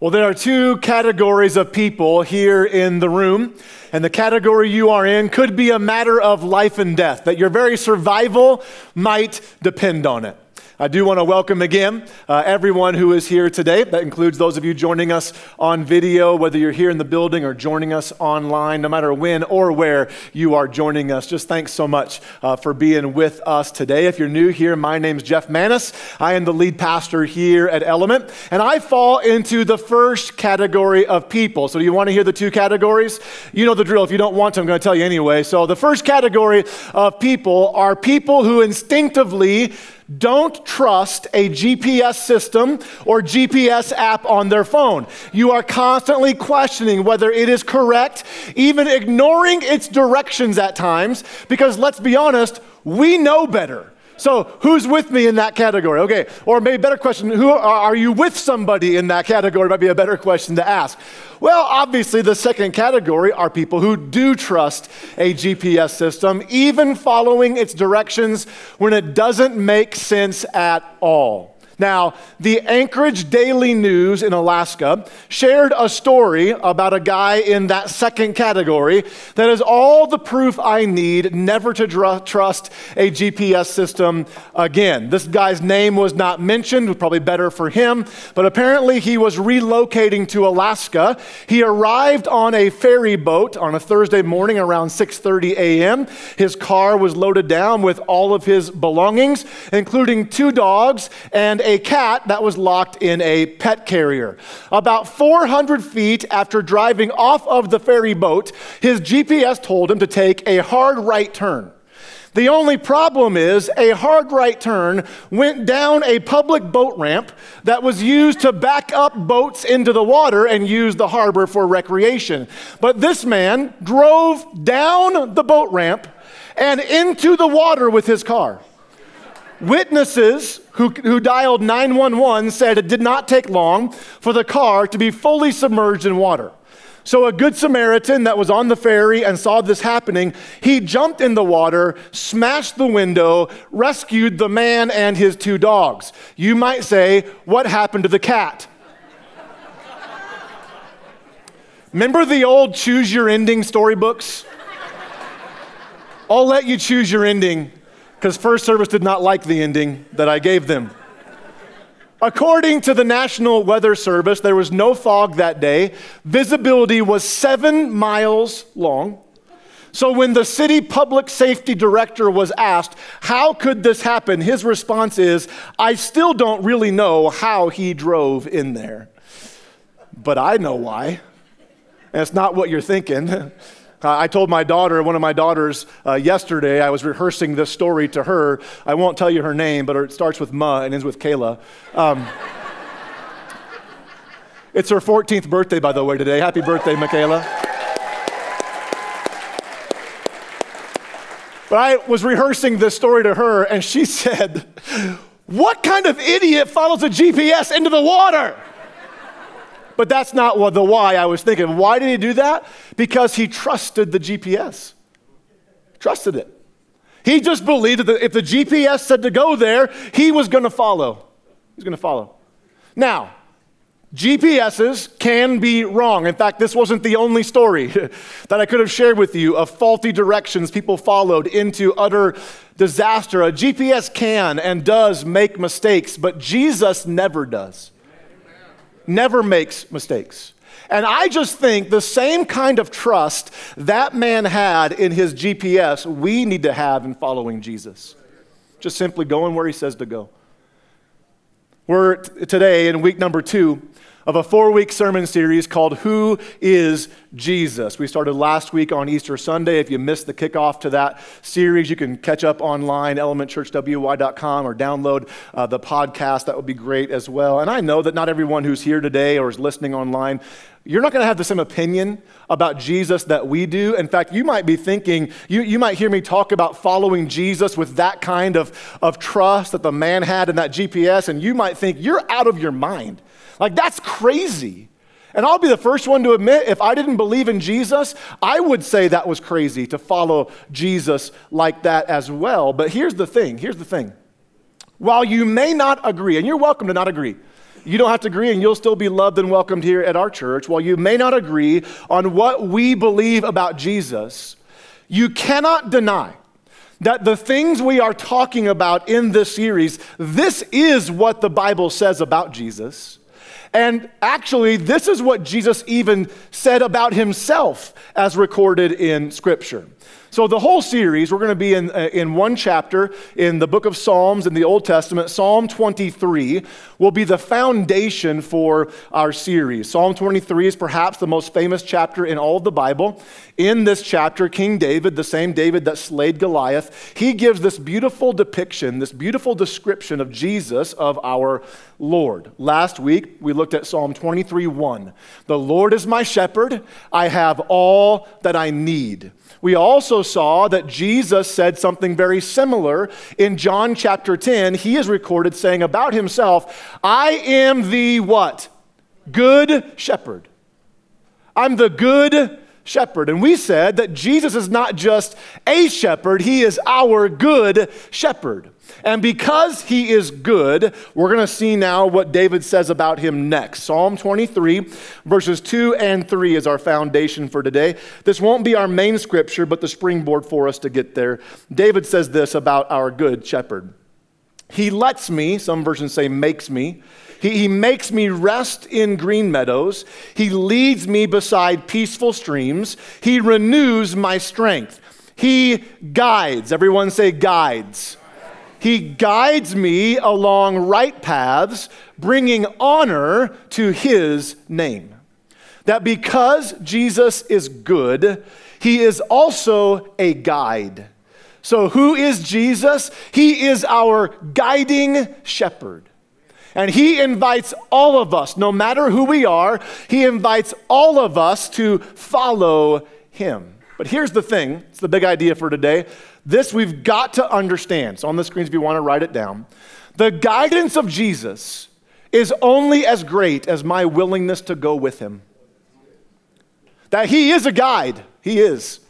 Well, there are two categories of people here in the room, and the category you are in could be a matter of life and death, that your very survival might depend on it. I do want to welcome again uh, everyone who is here today. That includes those of you joining us on video, whether you're here in the building or joining us online, no matter when or where you are joining us. Just thanks so much uh, for being with us today. If you're new here, my name's Jeff Manis. I am the lead pastor here at Element, and I fall into the first category of people. So, do you want to hear the two categories? You know the drill. If you don't want to, I'm going to tell you anyway. So, the first category of people are people who instinctively don't trust a GPS system or GPS app on their phone. You are constantly questioning whether it is correct, even ignoring its directions at times, because let's be honest, we know better. So, who's with me in that category? Okay, or maybe better question, who are you with somebody in that category? Might be a better question to ask. Well, obviously, the second category are people who do trust a GPS system, even following its directions when it doesn't make sense at all. Now, the Anchorage Daily News in Alaska shared a story about a guy in that second category that is all the proof I need never to dr- trust a GPS system again. This guy's name was not mentioned, probably better for him, but apparently he was relocating to Alaska. He arrived on a ferry boat on a Thursday morning around 6:30 a.m. His car was loaded down with all of his belongings, including two dogs and a cat that was locked in a pet carrier. About 400 feet after driving off of the ferry boat, his GPS told him to take a hard right turn. The only problem is a hard right turn went down a public boat ramp that was used to back up boats into the water and use the harbor for recreation. But this man drove down the boat ramp and into the water with his car. Witnesses who, who dialed 911 said it did not take long for the car to be fully submerged in water. So, a good Samaritan that was on the ferry and saw this happening, he jumped in the water, smashed the window, rescued the man and his two dogs. You might say, What happened to the cat? Remember the old choose your ending storybooks? I'll let you choose your ending because First Service did not like the ending that I gave them. According to the National Weather Service, there was no fog that day. Visibility was seven miles long. So, when the city public safety director was asked, How could this happen? his response is, I still don't really know how he drove in there. But I know why. And it's not what you're thinking. Uh, I told my daughter, one of my daughters, uh, yesterday, I was rehearsing this story to her. I won't tell you her name, but it starts with Ma and ends with Kayla. Um, it's her 14th birthday, by the way, today. Happy birthday, Michaela. But I was rehearsing this story to her, and she said, What kind of idiot follows a GPS into the water? But that's not what the why I was thinking. Why did he do that? Because he trusted the GPS. Trusted it. He just believed that if the GPS said to go there, he was going to follow. He's going to follow. Now, GPSs can be wrong. In fact, this wasn't the only story that I could have shared with you of faulty directions people followed into utter disaster. A GPS can and does make mistakes, but Jesus never does never makes mistakes. And I just think the same kind of trust that man had in his GPS, we need to have in following Jesus. Just simply going where he says to go. We're t- today in week number two of a four week sermon series called Who is Jesus? We started last week on Easter Sunday. If you missed the kickoff to that series, you can catch up online, elementchurchwy.com, or download uh, the podcast. That would be great as well. And I know that not everyone who's here today or is listening online you're not going to have the same opinion about Jesus that we do. In fact, you might be thinking, you, you might hear me talk about following Jesus with that kind of, of trust that the man had in that GPS, and you might think, you're out of your mind. Like, that's crazy. And I'll be the first one to admit, if I didn't believe in Jesus, I would say that was crazy to follow Jesus like that as well. But here's the thing here's the thing. While you may not agree, and you're welcome to not agree, You don't have to agree, and you'll still be loved and welcomed here at our church. While you may not agree on what we believe about Jesus, you cannot deny that the things we are talking about in this series, this is what the Bible says about Jesus. And actually, this is what Jesus even said about himself as recorded in Scripture. So, the whole series, we're going to be in, uh, in one chapter in the book of Psalms in the Old Testament. Psalm 23 will be the foundation for our series. Psalm 23 is perhaps the most famous chapter in all of the Bible. In this chapter, King David, the same David that slayed Goliath, he gives this beautiful depiction, this beautiful description of Jesus, of our Lord. Last week, we looked at Psalm 23 1. The Lord is my shepherd, I have all that I need. We also saw that Jesus said something very similar in John chapter 10. He is recorded saying about himself, I am the what? Good shepherd. I'm the good shepherd. And we said that Jesus is not just a shepherd, he is our good shepherd. And because he is good, we're going to see now what David says about him next. Psalm 23, verses 2 and 3 is our foundation for today. This won't be our main scripture, but the springboard for us to get there. David says this about our good shepherd He lets me, some versions say makes me. He, he makes me rest in green meadows. He leads me beside peaceful streams. He renews my strength. He guides. Everyone say guides he guides me along right paths, bringing honor to his name. That because Jesus is good, he is also a guide. So, who is Jesus? He is our guiding shepherd. And he invites all of us, no matter who we are, he invites all of us to follow him. But here's the thing it's the big idea for today. This we've got to understand. So on the screens, if you want to write it down. The guidance of Jesus is only as great as my willingness to go with him. That he is a guide, he is.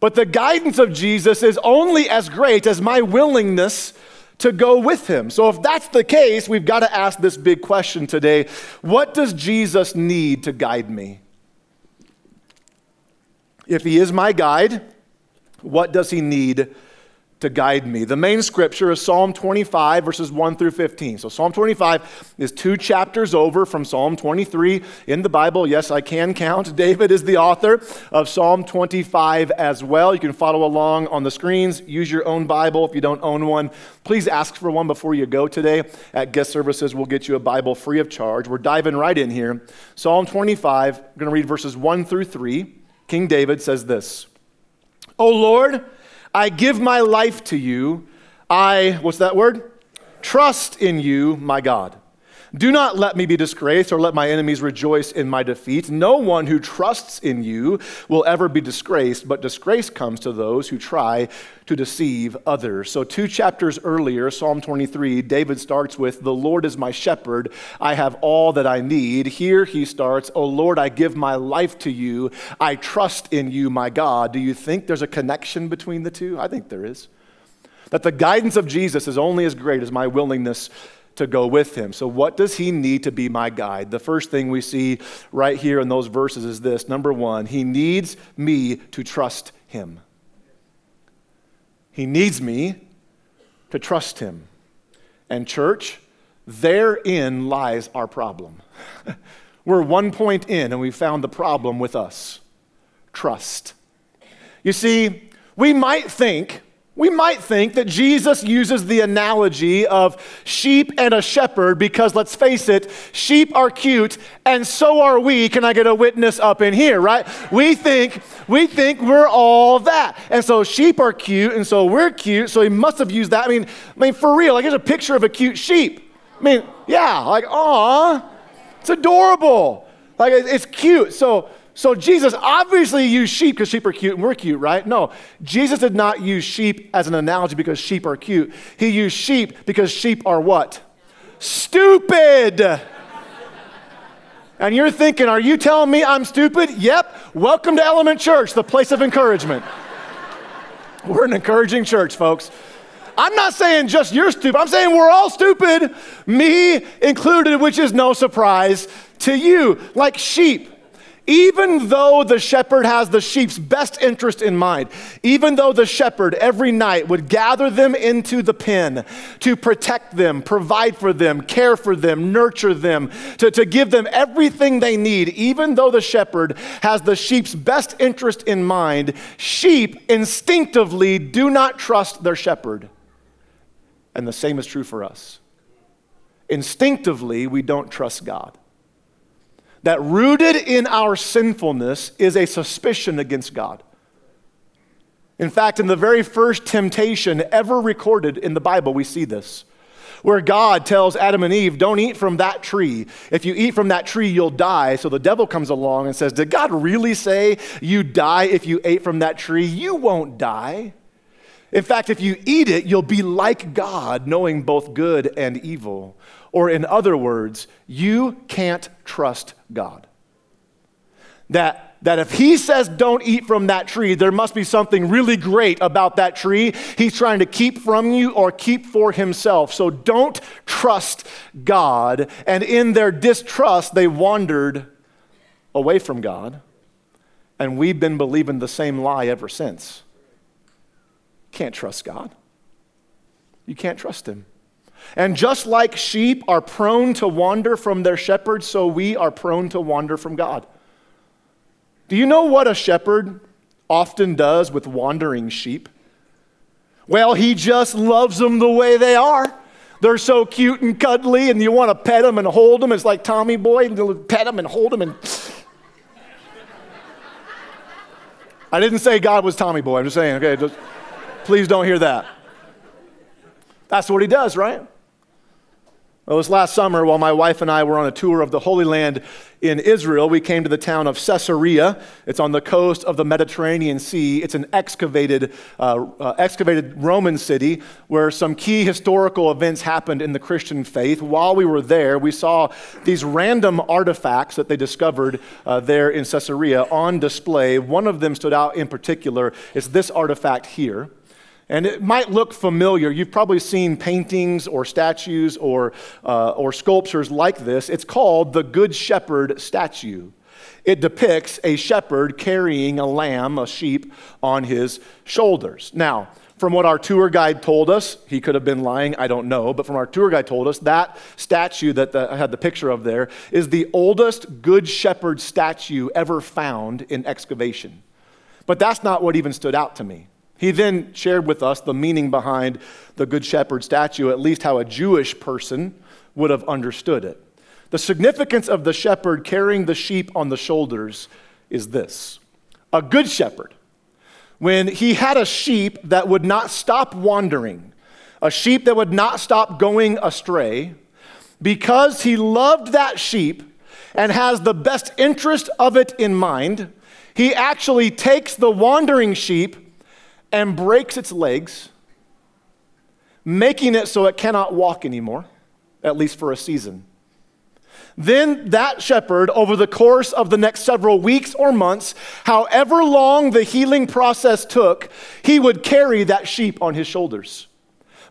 But the guidance of Jesus is only as great as my willingness to go with him. So, if that's the case, we've got to ask this big question today What does Jesus need to guide me? If he is my guide, what does he need to guide me? The main scripture is Psalm 25, verses 1 through 15. So, Psalm 25 is two chapters over from Psalm 23 in the Bible. Yes, I can count. David is the author of Psalm 25 as well. You can follow along on the screens. Use your own Bible. If you don't own one, please ask for one before you go today. At guest services, we'll get you a Bible free of charge. We're diving right in here. Psalm 25, I'm going to read verses 1 through 3. King David says this. O Lord, I give my life to you. I, what's that word? Trust in you, my God. Do not let me be disgraced or let my enemies rejoice in my defeat. No one who trusts in you will ever be disgraced, but disgrace comes to those who try to deceive others. So, two chapters earlier, Psalm 23, David starts with, The Lord is my shepherd. I have all that I need. Here he starts, O Lord, I give my life to you. I trust in you, my God. Do you think there's a connection between the two? I think there is. That the guidance of Jesus is only as great as my willingness to go with him. So, what does he need to be my guide? The first thing we see right here in those verses is this number one, he needs me to trust him. He needs me to trust him. And, church, therein lies our problem. We're one point in, and we found the problem with us trust. You see, we might think we might think that Jesus uses the analogy of sheep and a shepherd because, let's face it, sheep are cute and so are we. Can I get a witness up in here, right? We think, we think we're all that. And so sheep are cute and so we're cute, so he must have used that. I mean, I mean, for real, like here's a picture of a cute sheep. I mean, yeah, like, aw, it's adorable. Like, it's cute. So, so Jesus obviously used sheep because sheep are cute and we're cute, right? No, Jesus did not use sheep as an analogy because sheep are cute. He used sheep because sheep are what? Stupid. And you're thinking, are you telling me I'm stupid? Yep. Welcome to Element Church, the place of encouragement. We're an encouraging church, folks. I'm not saying just you're stupid. I'm saying we're all stupid, me included, which is no surprise to you. Like sheep, even though the shepherd has the sheep's best interest in mind, even though the shepherd every night would gather them into the pen to protect them, provide for them, care for them, nurture them, to, to give them everything they need, even though the shepherd has the sheep's best interest in mind, sheep instinctively do not trust their shepherd. And the same is true for us. Instinctively, we don't trust God that rooted in our sinfulness is a suspicion against God. In fact, in the very first temptation ever recorded in the Bible, we see this. Where God tells Adam and Eve, Don't eat from that tree. If you eat from that tree, you'll die. So the devil comes along and says, Did God really say you die if you ate from that tree? You won't die. In fact, if you eat it, you'll be like God, knowing both good and evil. Or, in other words, you can't trust God. That, that if He says don't eat from that tree, there must be something really great about that tree He's trying to keep from you or keep for Himself. So don't trust God. And in their distrust, they wandered away from God. And we've been believing the same lie ever since. Can't trust God. You can't trust Him. And just like sheep are prone to wander from their shepherd, so we are prone to wander from God. Do you know what a shepherd often does with wandering sheep? Well, he just loves them the way they are. They're so cute and cuddly, and you want to pet them and hold them. It's like Tommy Boy, and you pet them and hold them. And I didn't say God was Tommy Boy. I'm just saying, okay, just, please don't hear that. That's what he does, right? Well, it was last summer while my wife and I were on a tour of the Holy Land in Israel. We came to the town of Caesarea. It's on the coast of the Mediterranean Sea. It's an excavated, uh, uh, excavated Roman city where some key historical events happened in the Christian faith. While we were there, we saw these random artifacts that they discovered uh, there in Caesarea on display. One of them stood out in particular. It's this artifact here. And it might look familiar. You've probably seen paintings or statues or, uh, or sculptures like this. It's called the Good Shepherd statue. It depicts a shepherd carrying a lamb, a sheep, on his shoulders. Now, from what our tour guide told us, he could have been lying, I don't know, but from our tour guide told us, that statue that the, I had the picture of there is the oldest Good Shepherd statue ever found in excavation. But that's not what even stood out to me. He then shared with us the meaning behind the Good Shepherd statue, at least how a Jewish person would have understood it. The significance of the shepherd carrying the sheep on the shoulders is this a good shepherd, when he had a sheep that would not stop wandering, a sheep that would not stop going astray, because he loved that sheep and has the best interest of it in mind, he actually takes the wandering sheep and breaks its legs, making it so it cannot walk anymore, at least for a season. Then that shepherd, over the course of the next several weeks or months, however long the healing process took, he would carry that sheep on his shoulders,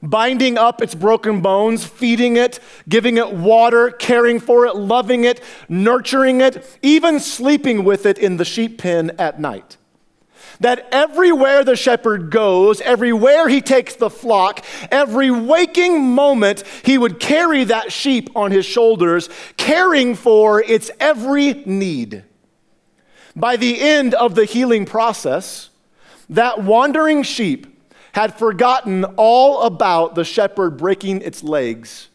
binding up its broken bones, feeding it, giving it water, caring for it, loving it, nurturing it, even sleeping with it in the sheep pen at night that everywhere the shepherd goes, everywhere he takes the flock, every waking moment, he would carry that sheep on his shoulders, caring for its every need. By the end of the healing process, that wandering sheep had forgotten all about the shepherd breaking its legs,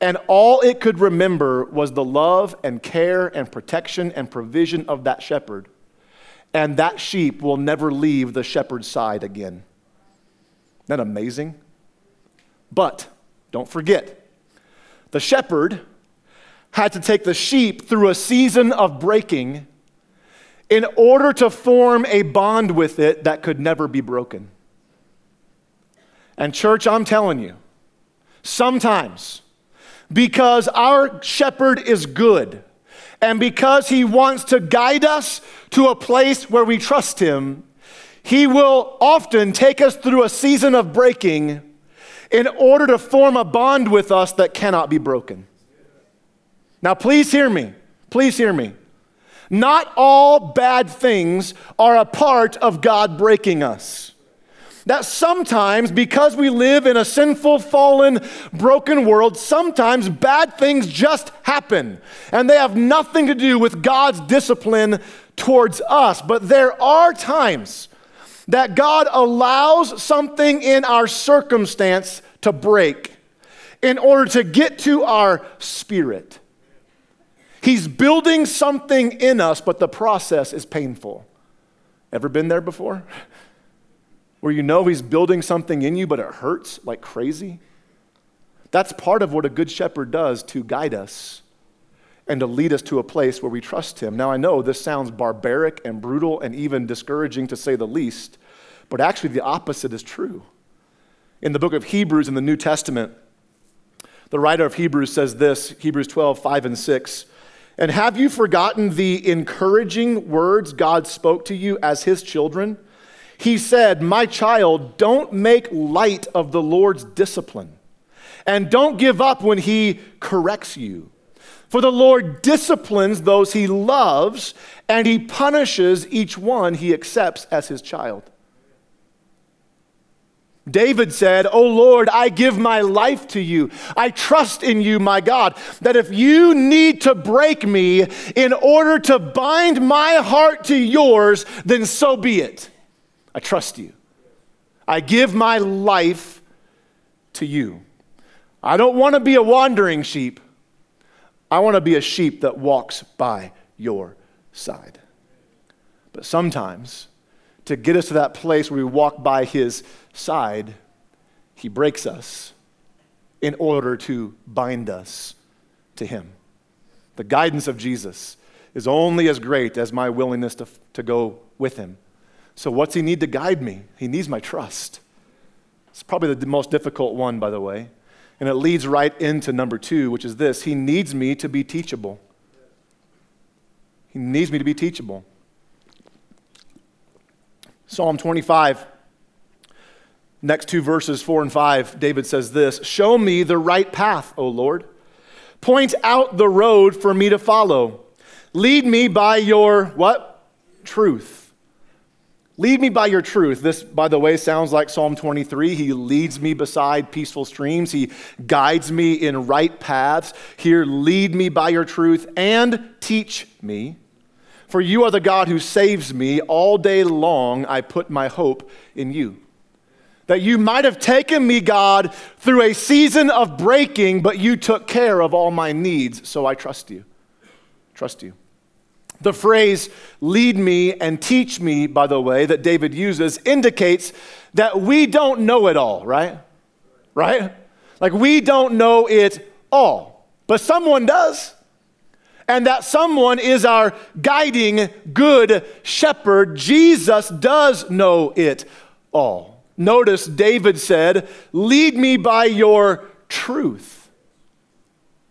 and all it could remember was the love and care and protection and provision of that shepherd and that sheep will never leave the shepherd's side again. Isn't that amazing? But don't forget, the shepherd had to take the sheep through a season of breaking in order to form a bond with it that could never be broken. And, church, I'm telling you, sometimes because our shepherd is good, and because He wants to guide us to a place where we trust Him, He will often take us through a season of breaking in order to form a bond with us that cannot be broken. Now, please hear me. Please hear me. Not all bad things are a part of God breaking us. That sometimes, because we live in a sinful, fallen, broken world, sometimes bad things just happen. And they have nothing to do with God's discipline towards us. But there are times that God allows something in our circumstance to break in order to get to our spirit. He's building something in us, but the process is painful. Ever been there before? Where you know He's building something in you, but it hurts like crazy? That's part of what a good shepherd does to guide us and to lead us to a place where we trust Him. Now, I know this sounds barbaric and brutal and even discouraging to say the least, but actually, the opposite is true. In the book of Hebrews in the New Testament, the writer of Hebrews says this Hebrews 12, 5 and 6. And have you forgotten the encouraging words God spoke to you as his children? He said, My child, don't make light of the Lord's discipline, and don't give up when he corrects you. For the Lord disciplines those he loves, and he punishes each one he accepts as his child. David said, O Lord, I give my life to you. I trust in you, my God, that if you need to break me in order to bind my heart to yours, then so be it. I trust you. I give my life to you. I don't want to be a wandering sheep. I want to be a sheep that walks by your side. But sometimes, to get us to that place where we walk by his side, he breaks us in order to bind us to him. The guidance of Jesus is only as great as my willingness to, to go with him. So, what's he need to guide me? He needs my trust. It's probably the most difficult one, by the way. And it leads right into number two, which is this He needs me to be teachable. He needs me to be teachable. Psalm 25, next two verses, four and five, David says this Show me the right path, O Lord. Point out the road for me to follow. Lead me by your what? Truth. Lead me by your truth. This, by the way, sounds like Psalm 23. He leads me beside peaceful streams. He guides me in right paths. Here, lead me by your truth and teach me. For you are the God who saves me. All day long, I put my hope in you. That you might have taken me, God, through a season of breaking, but you took care of all my needs, so I trust you. Trust you. The phrase lead me and teach me, by the way, that David uses indicates that we don't know it all, right? Right? Like we don't know it all, but someone does. And that someone is our guiding good shepherd. Jesus does know it all. Notice David said, Lead me by your truth.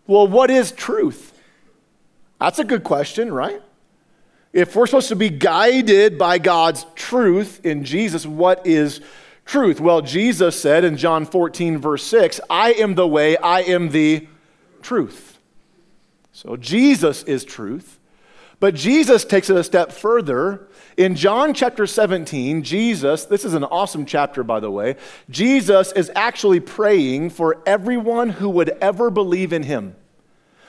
Well, what is truth? That's a good question, right? If we're supposed to be guided by God's truth in Jesus, what is truth? Well, Jesus said in John 14, verse 6, I am the way, I am the truth. So Jesus is truth. But Jesus takes it a step further. In John chapter 17, Jesus, this is an awesome chapter, by the way, Jesus is actually praying for everyone who would ever believe in him.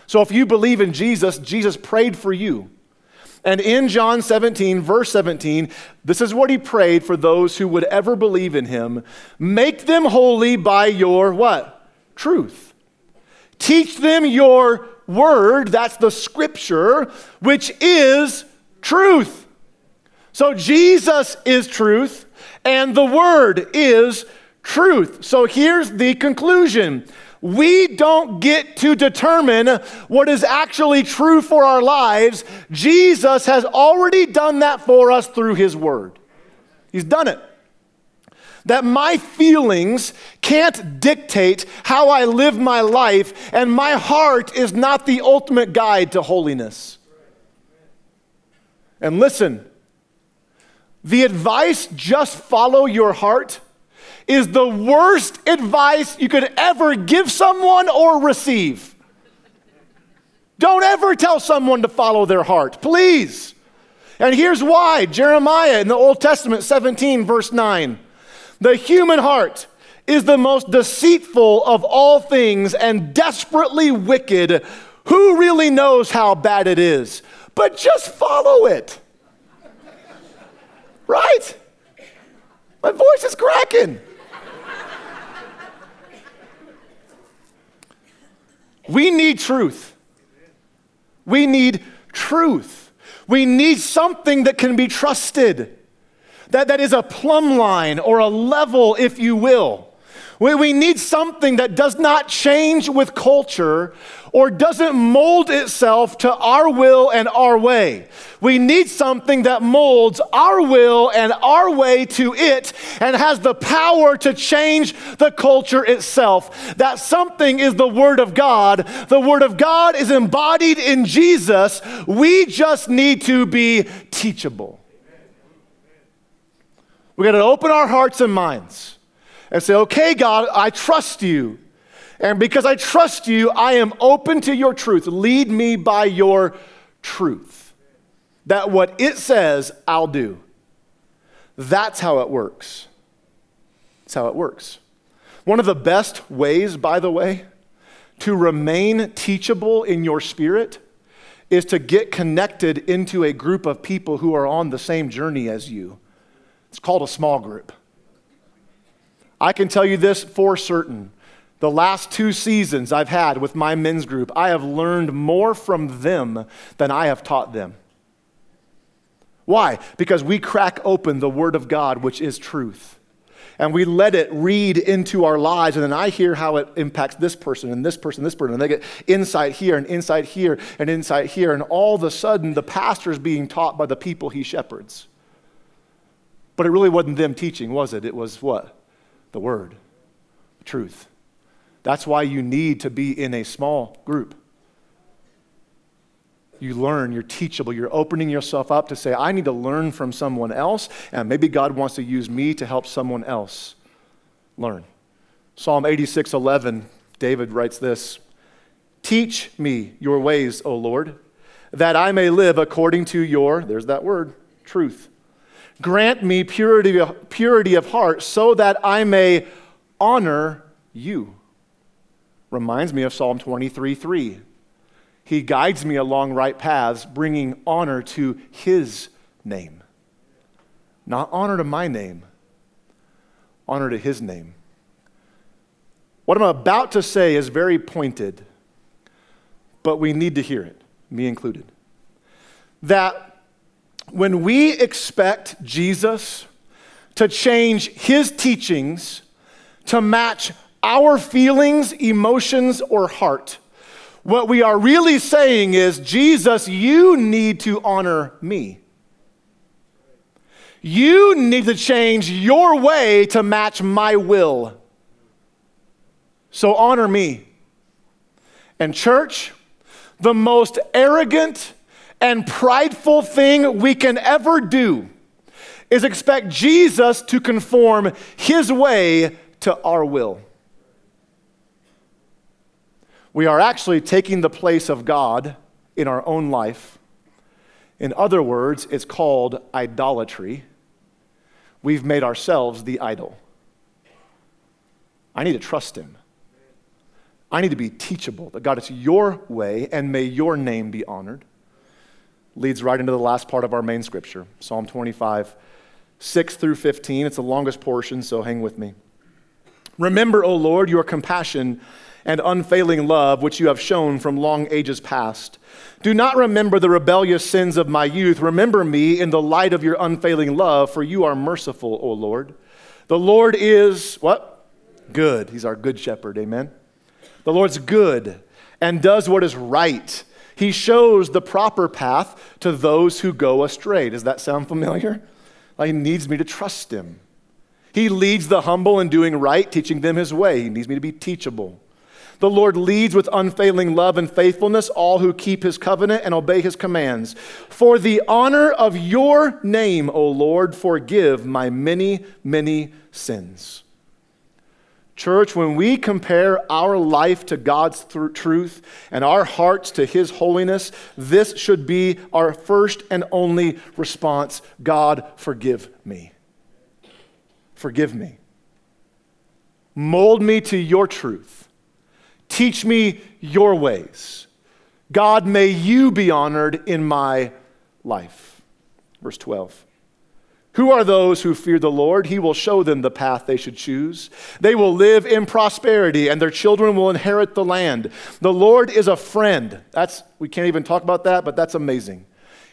So if you believe in Jesus, Jesus prayed for you. And in John 17, verse 17, this is what he prayed for those who would ever believe in him. Make them holy by your what? Truth. Teach them your word, that's the scripture, which is truth. So Jesus is truth, and the word is truth. So here's the conclusion we don't get to determine what is actually true for our lives. Jesus has already done that for us through His Word. He's done it. That my feelings can't dictate how I live my life, and my heart is not the ultimate guide to holiness. And listen, the advice, just follow your heart is the worst advice you could ever give someone or receive. Don't ever tell someone to follow their heart, please. And here's why Jeremiah in the Old Testament, 17, verse 9. The human heart is the most deceitful of all things and desperately wicked. Who really knows how bad it is? But just follow it. Right? My voice is cracking. We need truth. We need truth. We need something that can be trusted, that, that is a plumb line or a level, if you will. We, we need something that does not change with culture or doesn't mold itself to our will and our way. We need something that molds our will and our way to it and has the power to change the culture itself. That something is the Word of God. The Word of God is embodied in Jesus. We just need to be teachable. We got to open our hearts and minds and say, okay, God, I trust you. And because I trust you, I am open to your truth. Lead me by your truth. That what it says, I'll do. That's how it works. That's how it works. One of the best ways, by the way, to remain teachable in your spirit is to get connected into a group of people who are on the same journey as you. It's called a small group. I can tell you this for certain. The last two seasons I've had with my men's group, I have learned more from them than I have taught them. Why? Because we crack open the Word of God, which is truth. And we let it read into our lives, and then I hear how it impacts this person and this person, this person, and they get insight here and insight here and insight here, and all of a sudden the pastor is being taught by the people he shepherds. But it really wasn't them teaching, was it? It was what? The Word, truth. That's why you need to be in a small group. You learn, you're teachable, you're opening yourself up to say, I need to learn from someone else, and maybe God wants to use me to help someone else learn. Psalm 86 11, David writes this Teach me your ways, O Lord, that I may live according to your, there's that word, truth. Grant me purity, purity of heart so that I may honor you. Reminds me of Psalm 23 3. He guides me along right paths, bringing honor to his name. Not honor to my name, honor to his name. What I'm about to say is very pointed, but we need to hear it, me included. That when we expect Jesus to change his teachings to match our feelings, emotions, or heart, what we are really saying is, Jesus, you need to honor me. You need to change your way to match my will. So honor me. And, church, the most arrogant, and prideful thing we can ever do is expect Jesus to conform his way to our will. We are actually taking the place of God in our own life. In other words, it's called idolatry. We've made ourselves the idol. I need to trust him. I need to be teachable that God, it's your way, and may your name be honored leads right into the last part of our main scripture Psalm 25, 6 through 15. It's the longest portion, so hang with me. Remember, O Lord, your compassion and unfailing love, which you have shown from long ages past. Do not remember the rebellious sins of my youth. Remember me in the light of your unfailing love, for you are merciful, O Lord. The Lord is what? Good. He's our good shepherd. Amen. The Lord's good and does what is right he shows the proper path to those who go astray. Does that sound familiar? He needs me to trust him. He leads the humble in doing right, teaching them his way. He needs me to be teachable. The Lord leads with unfailing love and faithfulness all who keep his covenant and obey his commands. For the honor of your name, O Lord, forgive my many, many sins. Church, when we compare our life to God's th- truth and our hearts to His holiness, this should be our first and only response God, forgive me. Forgive me. Mold me to your truth. Teach me your ways. God, may you be honored in my life. Verse 12. Who are those who fear the Lord? He will show them the path they should choose. They will live in prosperity, and their children will inherit the land. The Lord is a friend. That's we can't even talk about that, but that's amazing.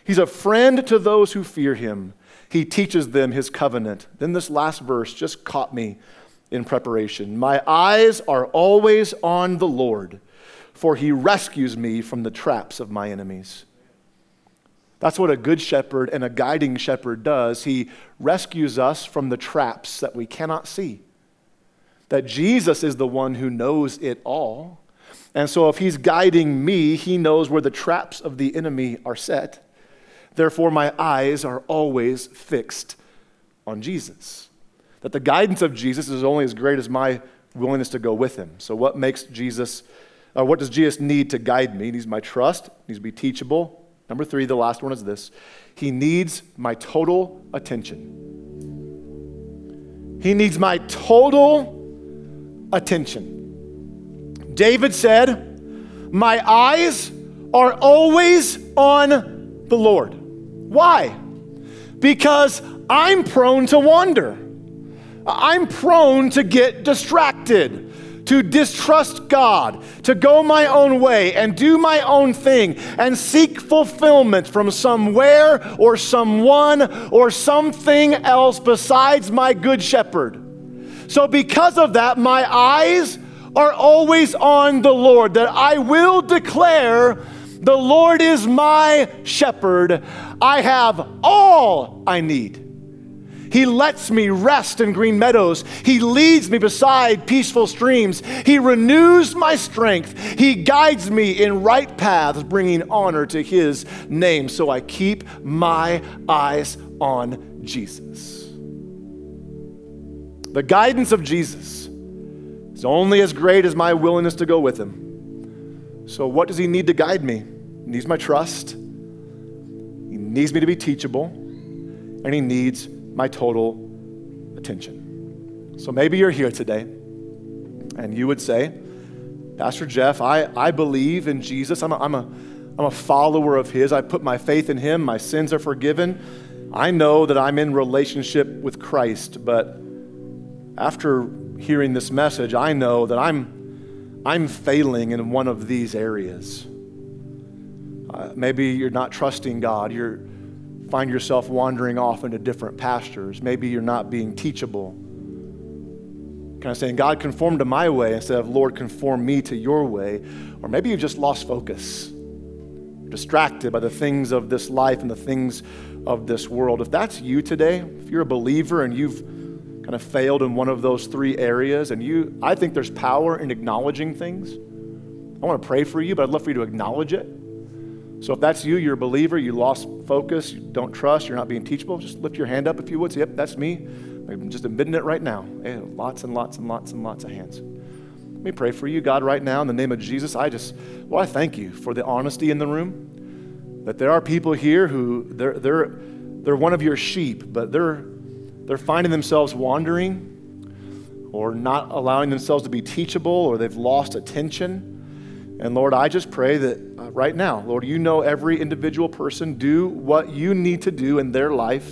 He's a friend to those who fear him. He teaches them his covenant. Then this last verse just caught me in preparation. My eyes are always on the Lord, for he rescues me from the traps of my enemies. That's what a good shepherd and a guiding shepherd does. He rescues us from the traps that we cannot see. That Jesus is the one who knows it all. And so if he's guiding me, he knows where the traps of the enemy are set. Therefore, my eyes are always fixed on Jesus. That the guidance of Jesus is only as great as my willingness to go with him. So, what makes Jesus, uh, what does Jesus need to guide me? He needs my trust, he needs to be teachable, Number three, the last one is this He needs my total attention. He needs my total attention. David said, My eyes are always on the Lord. Why? Because I'm prone to wander. I'm prone to get distracted to distrust God, to go my own way and do my own thing and seek fulfillment from somewhere or someone or something else besides my good shepherd. So, because of that, my eyes are always on the Lord, that I will declare, The Lord is my shepherd. I have all I need. He lets me rest in green meadows. He leads me beside peaceful streams. He renews my strength. He guides me in right paths, bringing honor to His name. So I keep my eyes on Jesus. The guidance of Jesus is only as great as my willingness to go with Him. So, what does He need to guide me? He needs my trust, He needs me to be teachable, and He needs my total attention. So maybe you're here today and you would say, Pastor Jeff, I, I believe in Jesus. I'm a, I'm, a, I'm a follower of His. I put my faith in Him. My sins are forgiven. I know that I'm in relationship with Christ, but after hearing this message, I know that I'm, I'm failing in one of these areas. Uh, maybe you're not trusting God. You're, find yourself wandering off into different pastures. Maybe you're not being teachable. Kind of saying, God, conform to my way instead of, Lord, conform me to your way. Or maybe you've just lost focus, you're distracted by the things of this life and the things of this world. If that's you today, if you're a believer and you've kind of failed in one of those three areas, and you, I think there's power in acknowledging things. I want to pray for you, but I'd love for you to acknowledge it. So if that's you, you're a believer, you lost focus, you don't trust, you're not being teachable, just lift your hand up if you would. Say, yep, that's me. I'm just admitting it right now. Lots and lots and lots and lots of hands. Let me pray for you, God, right now in the name of Jesus. I just, well, I thank you for the honesty in the room. That there are people here who they're they're they're one of your sheep, but they're they're finding themselves wandering or not allowing themselves to be teachable or they've lost attention. And Lord, I just pray that uh, right now. Lord, you know every individual person. Do what you need to do in their life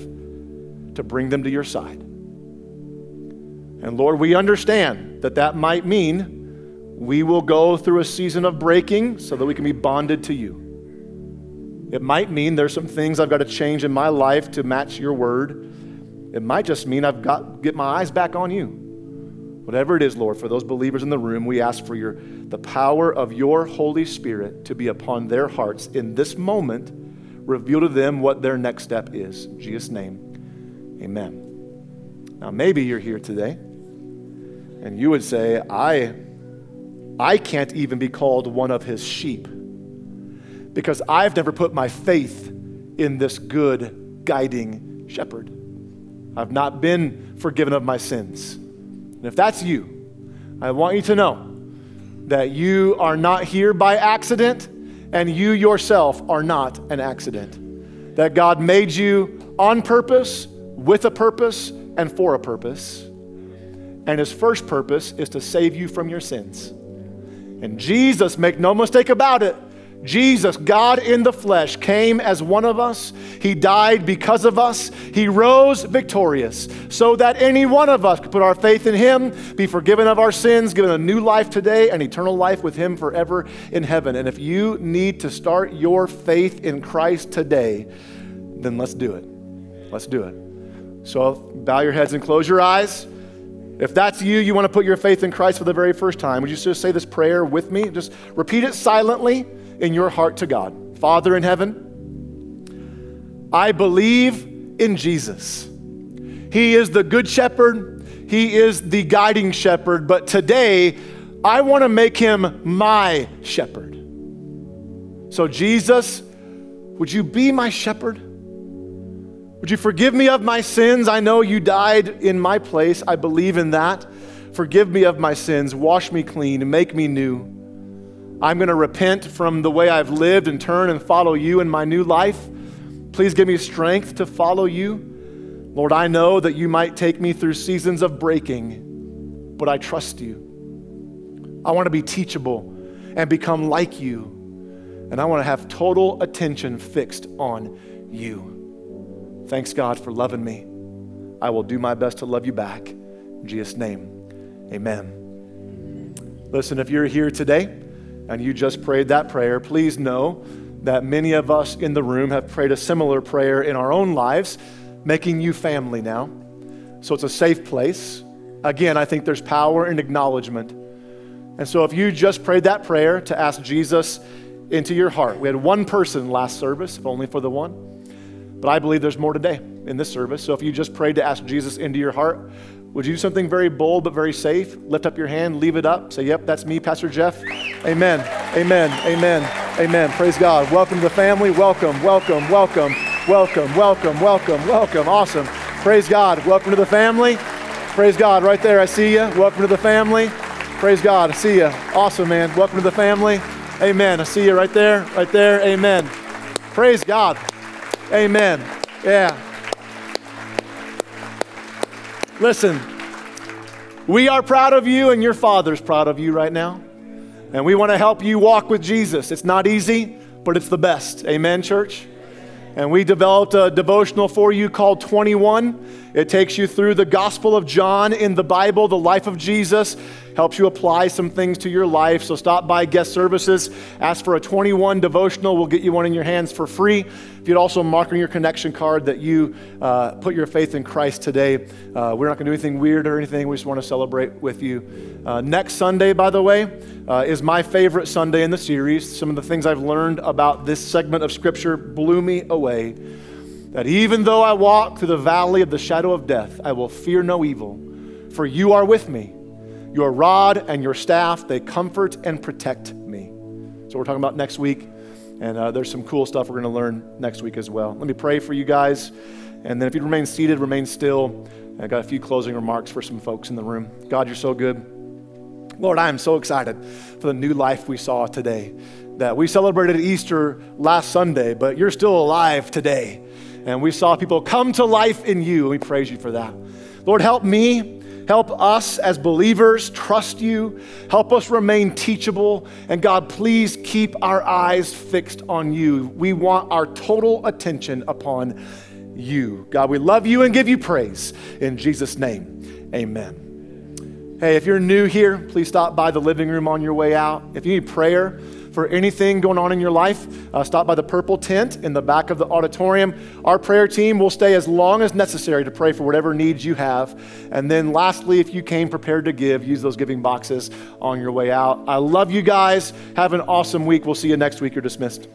to bring them to your side. And Lord, we understand that that might mean we will go through a season of breaking so that we can be bonded to you. It might mean there's some things I've got to change in my life to match your word. It might just mean I've got to get my eyes back on you. Whatever it is, Lord, for those believers in the room, we ask for your, the power of your Holy Spirit to be upon their hearts in this moment. Reveal to them what their next step is. In Jesus' name, amen. Now, maybe you're here today and you would say, I, I can't even be called one of his sheep because I've never put my faith in this good guiding shepherd. I've not been forgiven of my sins. If that's you, I want you to know that you are not here by accident and you yourself are not an accident. That God made you on purpose, with a purpose, and for a purpose. And his first purpose is to save you from your sins. And Jesus, make no mistake about it, Jesus, God in the flesh, came as one of us. He died because of us. He rose victorious so that any one of us could put our faith in Him, be forgiven of our sins, given a new life today, and eternal life with Him forever in heaven. And if you need to start your faith in Christ today, then let's do it. Let's do it. So bow your heads and close your eyes. If that's you, you want to put your faith in Christ for the very first time, would you just say this prayer with me? Just repeat it silently in your heart to God. Father in heaven, I believe in Jesus. He is the good shepherd, He is the guiding shepherd, but today I want to make Him my shepherd. So, Jesus, would you be my shepherd? Would you forgive me of my sins? I know you died in my place. I believe in that. Forgive me of my sins. Wash me clean. Make me new. I'm going to repent from the way I've lived and turn and follow you in my new life. Please give me strength to follow you. Lord, I know that you might take me through seasons of breaking, but I trust you. I want to be teachable and become like you. And I want to have total attention fixed on you. Thanks, God, for loving me. I will do my best to love you back. In Jesus' name, amen. Listen, if you're here today, and you just prayed that prayer, please know that many of us in the room have prayed a similar prayer in our own lives, making you family now. So it's a safe place. Again, I think there's power in acknowledgement. And so if you just prayed that prayer to ask Jesus into your heart, we had one person last service, if only for the one. But I believe there's more today in this service. So if you just prayed to ask Jesus into your heart, would you do something very bold but very safe? Lift up your hand, leave it up, say, Yep, that's me, Pastor Jeff. Amen. Amen. Amen. Amen. Praise God. Welcome to the family. Welcome, welcome, welcome, welcome, welcome, welcome, welcome. Awesome. Praise God. Welcome to the family. Praise God. Right there, I see you. Welcome to the family. Praise God. I see you. Awesome, man. Welcome to the family. Amen. I see you right there. Right there. Amen. Praise God. Amen. Yeah. Listen, we are proud of you, and your Father's proud of you right now. And we want to help you walk with Jesus. It's not easy, but it's the best. Amen, church? And we developed a devotional for you called 21. It takes you through the Gospel of John in the Bible, the life of Jesus, helps you apply some things to your life. So stop by guest services, ask for a 21 devotional. We'll get you one in your hands for free. If you'd also mark on your connection card that you uh, put your faith in Christ today, uh, we're not going to do anything weird or anything. We just want to celebrate with you. Uh, next Sunday, by the way, uh, is my favorite Sunday in the series. Some of the things I've learned about this segment of Scripture blew me away. That even though I walk through the valley of the shadow of death, I will fear no evil, for you are with me. Your rod and your staff, they comfort and protect me. So, we're talking about next week, and uh, there's some cool stuff we're going to learn next week as well. Let me pray for you guys, and then if you'd remain seated, remain still. I got a few closing remarks for some folks in the room. God, you're so good. Lord, I am so excited for the new life we saw today. That we celebrated Easter last Sunday, but you're still alive today. And we saw people come to life in you. We praise you for that. Lord, help me Help us as believers trust you. Help us remain teachable. And God, please keep our eyes fixed on you. We want our total attention upon you. God, we love you and give you praise. In Jesus' name, amen. Hey, if you're new here, please stop by the living room on your way out. If you need prayer, for anything going on in your life, uh, stop by the purple tent in the back of the auditorium. Our prayer team will stay as long as necessary to pray for whatever needs you have. And then, lastly, if you came prepared to give, use those giving boxes on your way out. I love you guys. Have an awesome week. We'll see you next week. You're dismissed.